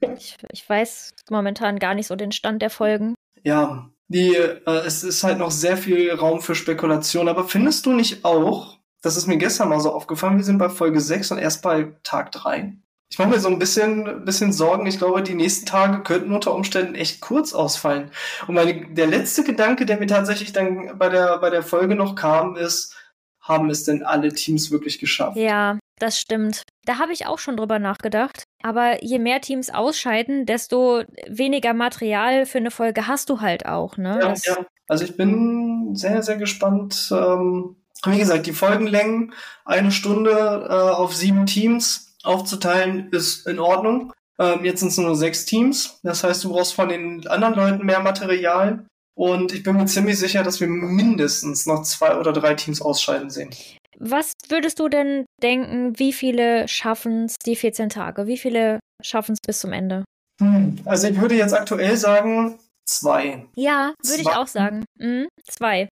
ich. Ich weiß momentan gar nicht so den Stand der Folgen. Ja, die, äh, es ist halt noch sehr viel Raum für Spekulation. Aber findest du nicht auch, das ist mir gestern mal so aufgefallen, wir sind bei Folge 6 und erst bei Tag 3 ich mache mir so ein bisschen, bisschen Sorgen. Ich glaube, die nächsten Tage könnten unter Umständen echt kurz ausfallen. Und meine, der letzte Gedanke, der mir tatsächlich dann bei der, bei der Folge noch kam, ist, haben es denn alle Teams wirklich geschafft? Ja, das stimmt. Da habe ich auch schon drüber nachgedacht. Aber je mehr Teams ausscheiden, desto weniger Material für eine Folge hast du halt auch, ne? Ja, ja. Also ich bin sehr, sehr gespannt. Ähm, wie gesagt, die Folgenlängen, eine Stunde äh, auf sieben Teams aufzuteilen, ist in Ordnung. Ähm, jetzt sind es nur sechs Teams. Das heißt, du brauchst von den anderen Leuten mehr Material. Und ich bin mir ziemlich sicher, dass wir mindestens noch zwei oder drei Teams ausscheiden sehen. Was würdest du denn denken, wie viele schaffen es die 14 Tage? Wie viele schaffen es bis zum Ende? Hm, also ich würde jetzt aktuell sagen, zwei. Ja, würde ich auch sagen. Mhm, zwei.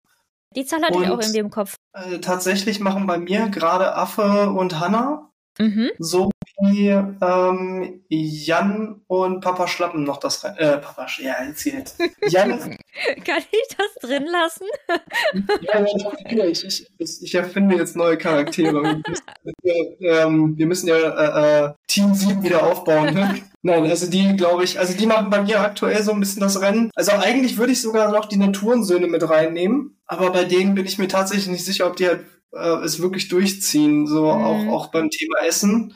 Die Zahl hatte und, ich auch irgendwie im Kopf. Äh, tatsächlich machen bei mir gerade Affe und Hanna Mhm. So wie ähm, Jan und Papa Schlappen noch das rein. Äh, Papa, ja, jetzt hier. Jan. Kann ich das drin lassen? ja, ja, ich, ich, ich erfinde jetzt neue Charaktere. Wir müssen, ähm, wir müssen ja äh, äh, Team 7 wieder aufbauen. Ne? Nein, also die, glaube ich, also die machen bei mir aktuell so ein bisschen das Rennen. Also eigentlich würde ich sogar noch die Naturensöhne mit reinnehmen, aber bei denen bin ich mir tatsächlich nicht sicher, ob die halt äh, es wirklich durchziehen, so mhm. auch, auch beim Thema Essen.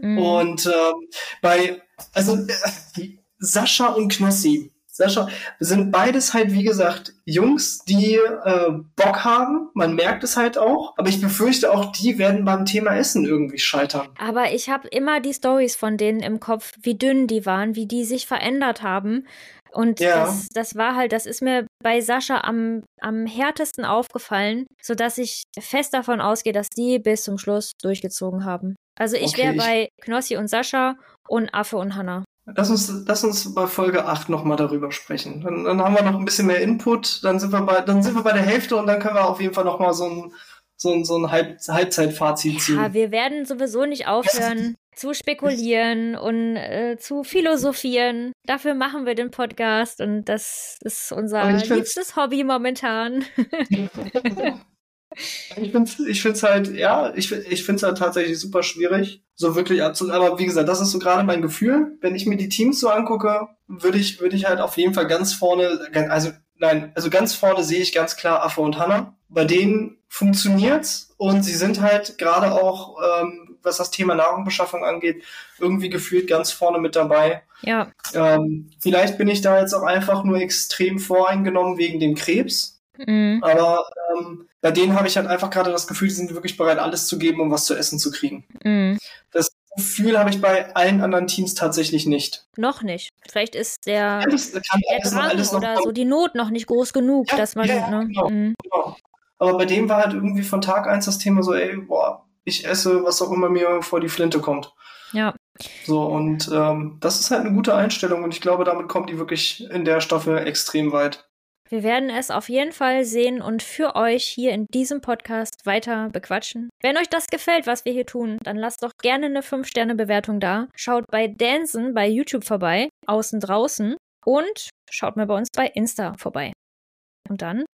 Mhm. Und äh, bei, also äh, Sascha und Knossi, Sascha, sind beides halt, wie gesagt, Jungs, die äh, Bock haben. Man merkt es halt auch. Aber ich befürchte auch, die werden beim Thema Essen irgendwie scheitern. Aber ich habe immer die Stories von denen im Kopf, wie dünn die waren, wie die sich verändert haben. Und ja. das, das war halt, das ist mir bei Sascha am, am härtesten aufgefallen, sodass ich fest davon ausgehe, dass die bis zum Schluss durchgezogen haben. Also ich okay, wäre bei Knossi und Sascha und Affe und Hanna. Lass uns, lass uns bei Folge 8 nochmal darüber sprechen. Dann, dann haben wir noch ein bisschen mehr Input, dann sind wir bei, dann sind wir bei der Hälfte und dann können wir auf jeden Fall nochmal so ein, so ein, so ein Halb Halbzeitfazit ziehen. Ja, wir werden sowieso nicht aufhören zu spekulieren und äh, zu philosophieren. Dafür machen wir den Podcast und das ist unser liebstes Hobby momentan. ich finde es ich find's halt, ja, ich, ich finde es halt tatsächlich super schwierig, so wirklich abzu. Aber wie gesagt, das ist so gerade mein Gefühl. Wenn ich mir die Teams so angucke, würde ich, würde ich halt auf jeden Fall ganz vorne, also nein, also ganz vorne sehe ich ganz klar Affe und Hanna. Bei denen funktioniert's und sie sind halt gerade auch, ähm, was das Thema Nahrungsbeschaffung angeht, irgendwie gefühlt ganz vorne mit dabei. Ja. Ähm, vielleicht bin ich da jetzt auch einfach nur extrem voreingenommen wegen dem Krebs. Mhm. Aber ähm, bei denen habe ich halt einfach gerade das Gefühl, die sind wirklich bereit, alles zu geben, um was zu essen zu kriegen. Mhm. Das Gefühl habe ich bei allen anderen Teams tatsächlich nicht. Noch nicht. Vielleicht ist der, alles, der Drang oder so die Not noch nicht groß genug, ja, dass man. Ja, ne? genau, mhm. genau. Aber bei dem war halt irgendwie von Tag eins das Thema so, ey, boah, ich esse, was auch immer mir vor die Flinte kommt. Ja. So, und ähm, das ist halt eine gute Einstellung und ich glaube, damit kommt die wirklich in der Staffel extrem weit. Wir werden es auf jeden Fall sehen und für euch hier in diesem Podcast weiter bequatschen. Wenn euch das gefällt, was wir hier tun, dann lasst doch gerne eine 5-Sterne-Bewertung da. Schaut bei Dansen bei YouTube vorbei, außen draußen und schaut mal bei uns bei Insta vorbei. Und dann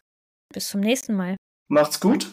bis zum nächsten Mal. Macht's gut.